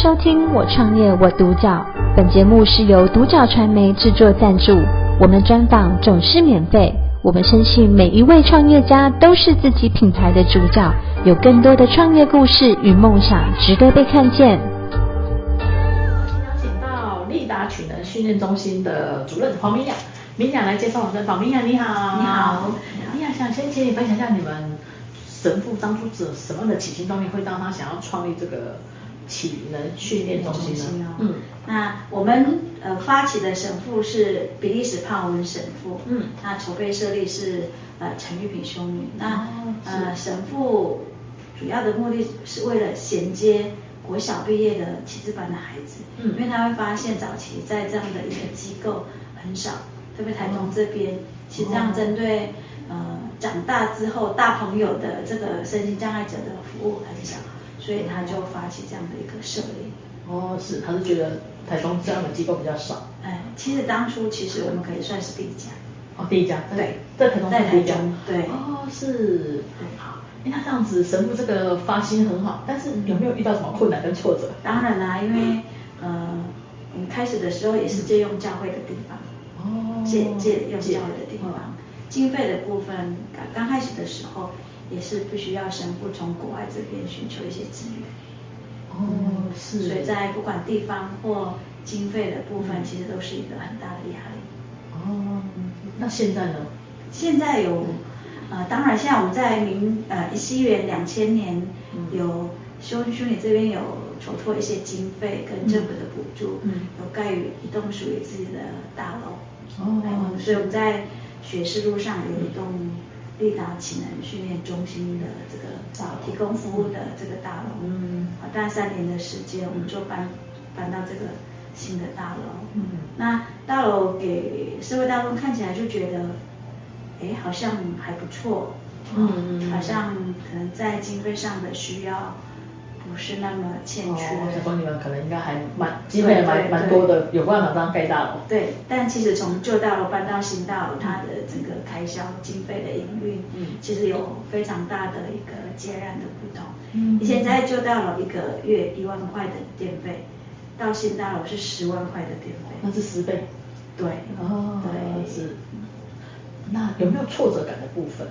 收听我创业我独角，本节目是由独角传媒制作赞助，我们专访总是免费。我们深信每一位创业家都是自己品牌的主角，有更多的创业故事与梦想值得被看见。邀请到利达潜能训练中心的主任黄明雅，明雅来介绍我们的访。明雅你好，你好，明雅想先请你分享一下你们神父当初是什么样的起心动念，会让他想要创立这个潜能训练中心呢？哦、嗯，那我们呃发起的神父是比利时帕文神父，嗯，那筹备设立是呃陈玉萍修女，那、哦、呃神父主要的目的是为了衔接国小毕业的启智班的孩子，嗯，因为他会发现早期在这样的一个机构很少，特别台中这边，哦、其实这样针对呃长大之后大朋友的这个身心障碍者的服务很少。所以他就发起这样的一个设立。哦，是，他是觉得台中这样的机构比较少。哎，其实当初其实我们可以算是第一家。哦，第一家。对，在台中是第一家。对。哦，是。好，哎，那这样子神父这个发心很好，但是有没有遇到什么困难跟挫折？当然啦，因为呃，我们开始的时候也是借用教会的地方。哦。借借用教会的地方，经费的部分刚刚开始的时候。也是必须要神父从国外这边寻求一些资源。哦，是。所以在不管地方或经费的部分，其实都是一个很大的压力。哦，那现在呢？现在有，呃，当然现在我们在明呃西元两千年有修修女这边有筹措一些经费跟政府的补助，嗯，有盖一栋属于自己的大楼。哦。所以我们在学士路上有一栋。立达潜能训练中心的这个提供服务的这个大楼，嗯，啊，大概三年的时间，我们就搬搬到这个新的大楼，嗯，那大楼给社会大众看起来就觉得，哎，好像还不错，嗯，好像可能在经费上的需要。不是那么欠缺。哦，我想你们可能应该还蛮机会蛮蛮多的，有办法这样盖大楼。对，但其实从旧大楼搬到新大楼，它的整个开销经费的营运，嗯，其实有非常大的一个截然的不同。嗯，以前在就到了一个月一万块的电费，到新大楼是十万块的电费。那是十倍。对。哦。对。是。那有没有挫折感的部分？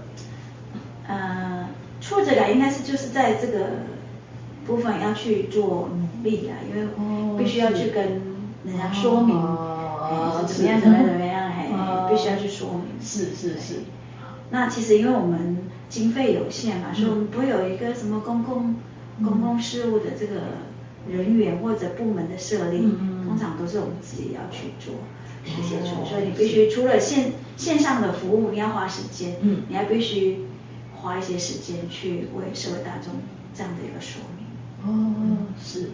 呃，挫折感应该是就是在这个。部分要去做努力啊，因为必须要去跟人家说明，哎，是怎么样怎么样怎么样，哎，必须要去说明。是是是。那其实因为我们经费有限嘛，所以我们不会有一个什么公共公共事务的这个人员或者部门的设立，通常都是我们自己要去做这些处理。所以你必须除了线线上的服务，你要花时间，嗯，你还必须花一些时间去为社会大众这样的一个说明。哦，是，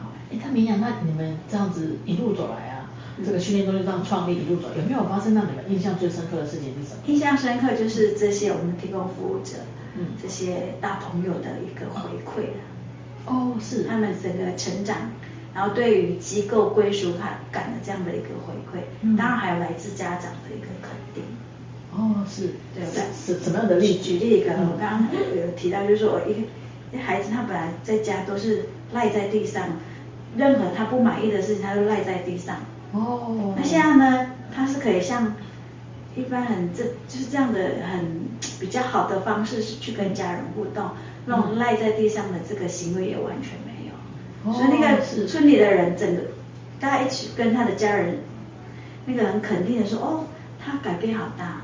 好，哎，他明雅，那你们这样子一路走来啊，嗯、这个训练中心这样创立一路走，有没有发生让你们印象最深刻的事情是什么？印象深刻就是这些我们提供服务者，嗯，这些大朋友的一个回馈哦，是。他们整个成长，然后对于机构归属感感的这样的一个回馈，嗯，当然还有来自家长的一个肯定。哦，是，对？是什么样的例子？举例一个，我刚刚有提到，就是说我一个。孩子他本来在家都是赖在地上，任何他不满意的事情，他都赖在地上。哦。那现在呢，他是可以像一般很这就是这样的很 比较好的方式是去跟家人互动，那种赖在地上的这个行为也完全没有。哦。所以那个村里的人整个大家一起跟他的家人，那个很肯定的说，哦，他改变好大。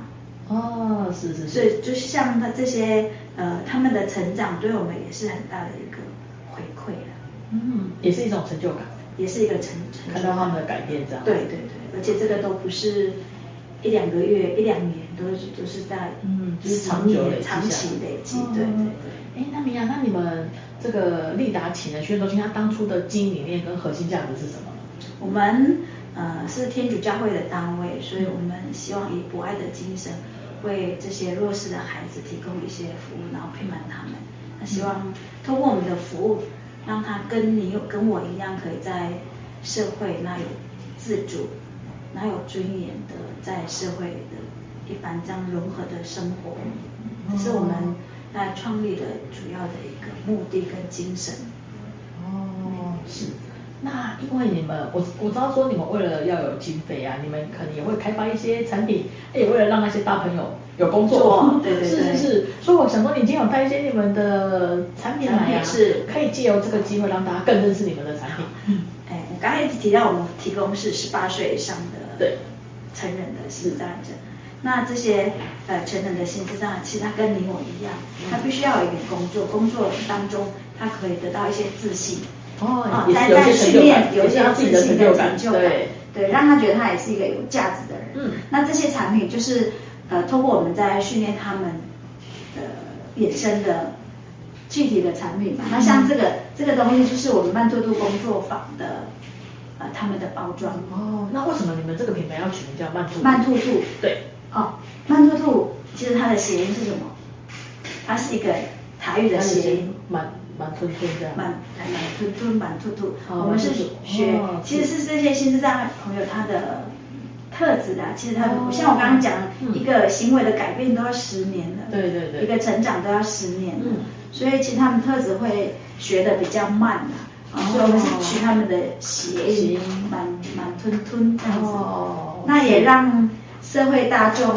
哦，是是是。所以就像他这些呃，他们的成长对我们也是很大的一个回馈的。嗯，也是一种成就感。也是一个成成。看到他们的改变这样。对对对，而且这个都不是一两个月、一两年，都是都是在嗯，就是长久累积、长期累积。对对对。哎，那米雅，那你们这个利达潜能训练中心，它当初的经营理念跟核心价值是什么？我们呃是天主教会的单位，所以我们希望以博爱的精神。为这些弱势的孩子提供一些服务，然后陪伴他们。那希望通过我们的服务，让他跟你有跟我一样，可以在社会那有自主，那有尊严的在社会的一般这样融合的生活。这是我们来创立的主要的一个目的跟精神。哦，是。那因为你们，我我知道说你们为了要有经费啊，你们可能也会开发一些产品，也为了让那些大朋友有工作。对对对。是是是，所以我想说，你今天有带一些你们的产品来啊，是可以借由这个机会让大家更认识你们的产品。嗯。哎，我刚才一直提到我们提供是十八岁以上的对成人的心智障碍者。那这些呃成人的心智障碍，其实他跟你我一样，他必须要有一点工作，工作当中他可以得到一些自信。哦，在在训练有一些自信的成就感，对，对，让他觉得他也是一个有价值的人。嗯，那这些产品就是呃，通过我们在训练他们呃衍生的具体的产品吧。那像这个这个东西就是我们慢兔兔工作坊的呃他们的包装。哦，那为什么你们这个品牌要取名叫慢兔兔？慢兔兔，对。哦，慢兔兔其实它的谐音是什么？它是一个台语的谐音。慢。慢吞吞这样，慢慢吞吞慢兔兔，我们是学，其实是这些心智障碍朋友他的特质啊，其实他不像我刚刚讲，一个行为的改变都要十年了，对对对，一个成长都要十年了，所以其实他们特质会学的比较慢啊，所以我们是取他们的谐音，慢慢吞吞这样子，那也让社会大众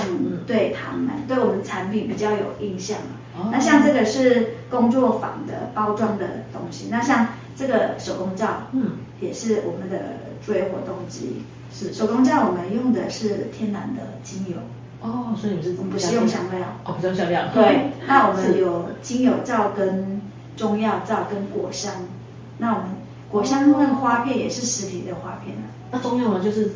对他们对我们产品比较有印象。那像这个是工作坊的包装的东西，那像这个手工皂，嗯，也是我们的作业活动之一。是手工皂，我们用的是天然的精油。哦，所以你们是不是用香料？哦，不是用香料。对，那我们有精油皂跟中药皂跟果香。那我们果香那个花片也是实体的花片啊。那中药呢？就是。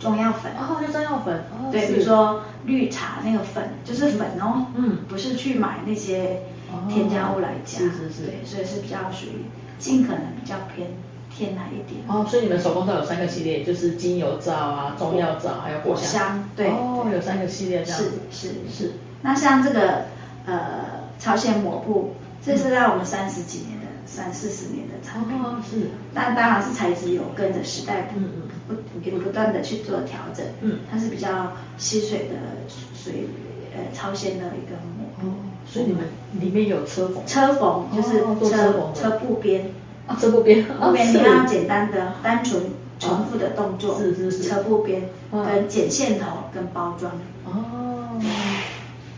中药粉哦，就中药粉，哦、对，比如说绿茶那个粉就是粉哦，嗯，不是去买那些添加物来加，是是是，对，所以是比较属于尽可能比较偏天然一点。哦，所以你们手工皂有三个系列，就是精油皂啊、中药皂还有果香，对，哦，有三个系列这样子，是是是。那像这个呃超纤抹布，这是在我们三十几年的。三四十年的产品，哦、是，但当然是材质有跟着时代不不不不断的去做调整，嗯，它是比较吸水的水呃超纤的一个抹布，哦，所以你们里面有车缝，车缝就是车车布边，啊车布边，布边你要简单的单纯重复的动作，是是是，车布边跟剪线头跟包装，哦，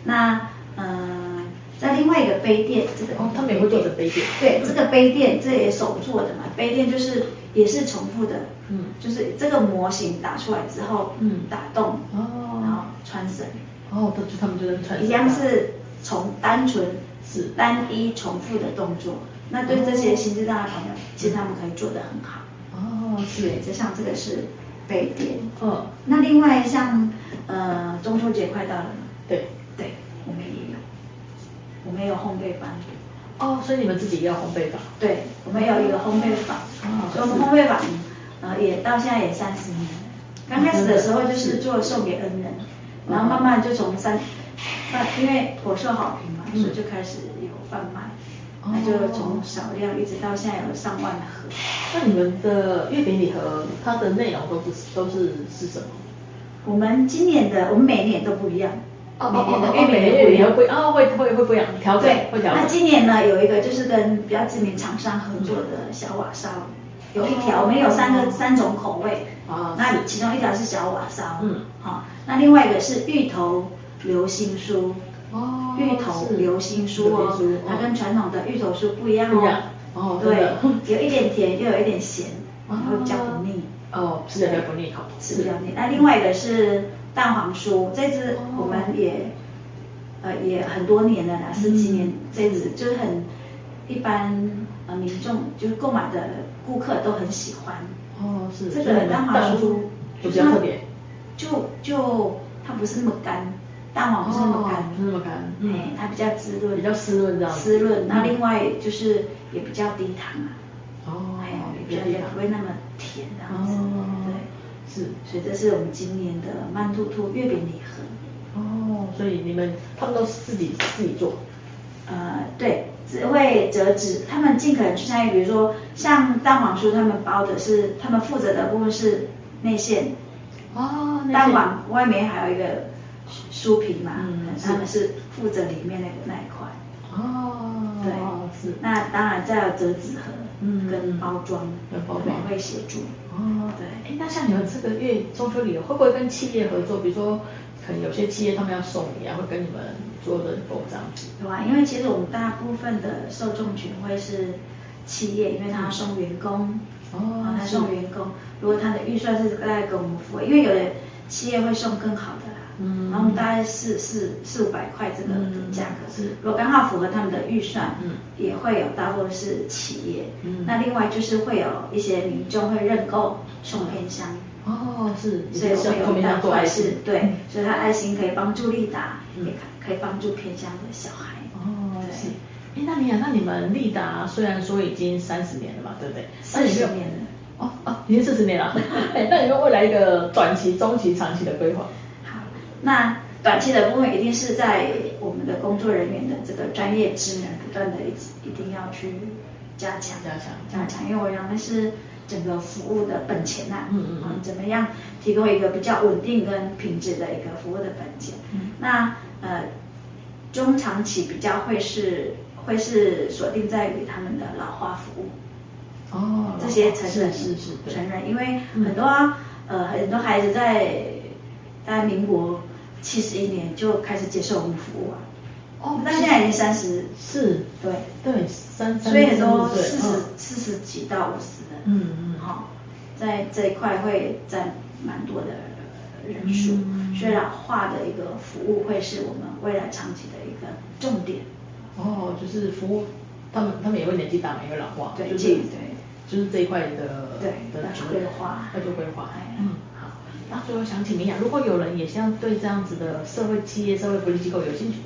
那嗯。在另外一个杯垫，这个哦，他们也会做的杯垫。对，这个杯垫这也手做的嘛，杯垫就是也是重复的，嗯，就是这个模型打出来之后，嗯，打洞，哦，然后穿绳，哦，就他们就能穿。一样是从单纯是。单一重复的动作，那对这些心智障碍朋友，其实他们可以做得很好。哦，是，就像这个是杯垫，哦，那另外像呃中秋节快到了嘛，对，对，我们也有。我们有烘焙坊。哦，所以你们自己也有烘焙坊？对，我们有一个烘焙坊，所以我们烘焙坊呃也到现在也三十年了。刚开始的时候就是做送给恩人，然后慢慢就从三，那因为颇受好评嘛，所以就开始有贩卖，那就从少量一直到现在有上万盒。那你们的月饼礼盒它的内容都是都是是什么？我们今年的我们每年都不一样。哦，每年的月饼不一样，会啊会会会不一样调整，会调整。那今年呢有一个就是跟比较知名厂商合作的小瓦烧，有一条我们有三个三种口味，啊，那其中一条是小瓦烧，嗯，好，那另外一个是芋头流心酥，哦，芋头流心酥哦，它跟传统的芋头酥不一样哦，哦，对，有一点甜又有一点咸，然后比较不腻，哦，吃的比较不腻口，吃比较腻。那另外一个是。蛋黄酥这支我们也呃也很多年了啦，十几年这支就是很一般呃民众就是购买的顾客都很喜欢。哦，是。这个蛋黄酥比较特别。就就它不是那么干，蛋黄不是那么干，不是那么干，哎，它比较滋润，比较湿润这样。湿润，那另外就是也比较低糖啊。哦。哎，比较也不会那么甜这样子。对。是，所以这是我们今年的慢兔兔月饼礼盒。哦，所以你们他们都是自己自己做？呃，对，只会折纸，他们尽可能去参与，比如说像蛋黄酥，他们包的是，他们负责的部分是内馅。哦，蛋黄外面还有一个酥皮嘛，嗯，他们是负责里面那个那一块。哦，对，是。那当然再有折纸盒。嗯，跟包装，跟包装会协助。哦，对，哎，那像你们这个月中秋礼会不会跟企业合作？比如说，可能有些企业他们要送礼啊，会跟你们做人购这样子。对啊，因为其实我们大部分的受众群会是企业，因为他要送员工，哦，他送员工，如果他的预算是大概跟我们付，因为有的企业会送更好的。嗯，然后我们大概四四四五百块这个价格，嗯、是。如果刚好符合他们的预算，嗯，也会有大部分是企业，嗯，那另外就是会有一些民众会认购送偏乡，哦，是，所以会有大块是，对，所以他爱心可以帮助立达，嗯、也可以帮助偏乡的小孩，哦，对，是，哎，那你想，那你们立达虽然说已经三十年了嘛，对不对？四十年了，哦哦，已经四十年了，哎，那你们未来一个短期、中期、长期的规划？那短期的部分一定是在我们的工作人员的这个专业知能不断的一一定要去加强加强。加强，因为我认为是整个服务的本钱呐、啊，嗯嗯。嗯，怎么样提供一个比较稳定跟品质的一个服务的本钱，嗯，那呃中长期比较会是会是锁定在于他们的老化服务，哦，这些成人是是是成人，因为很多、嗯、呃很多孩子在在民国。七十一年就开始接受我们服务啊，哦，那现在已经三十，是，对，对，三，所以很多四十四十几到五十的，嗯嗯，好，在这一块会占蛮多的人数，所以老化的一个服务会是我们未来长期的一个重点。哦，就是服务他们，他们也会年纪大嘛，也会老化，对，就是对，就是这一块的，对，要去规划，要做规划，嗯。那最后想请明雅，如果有人也像对这样子的社会企业、社会福利机构有兴趣，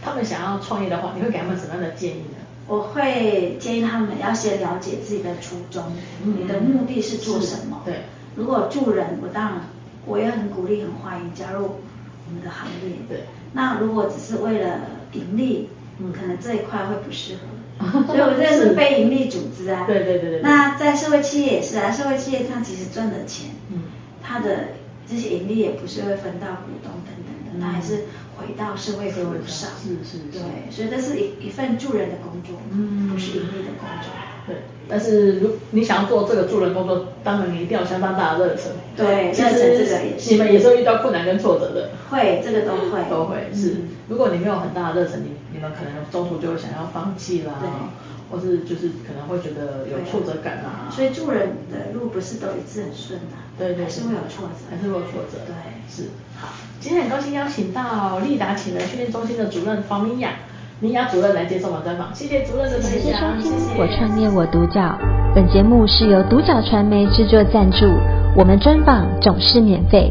他们想要创业的话，你会给他们什么样的建议呢？我会建议他们要先了解自己的初衷，嗯、你的目的是做什么？对。如果助人，我当然我也很鼓励、很欢迎加入我们的行业。对。那如果只是为了盈利，嗯，可能这一块会不适合。所以我们这是非盈利组织啊。对对对对。那在社会企业也是啊，社会企业它其实赚的钱，嗯，它的。这些盈利也不是会分到股东等等的，那、嗯、还是回到社会服务上。是是是。对，所以这是一一份助人的工作，嗯，不是盈利的工作。对，但是如你想要做这个助人工作，当然你一定要相当大的热忱。对，热忱这个也是。你们也是会遇到困难跟挫折的。会，这个都会。都会是。如果你没有很大的热忱，你你们可能中途就会想要放弃啦。对。或是就是可能会觉得有挫折感啊，所以助人的路不是都一直很顺的，对对，还是会有挫折，还是会有挫折，对，是。好，今天很高兴邀请到立达潜能训练中心的主任黄明雅，明雅主任来接受我们专访，谢谢主任的分享，谢谢。收听我创业我独角，本节目是由独角传媒制作赞助，我们专访总是免费，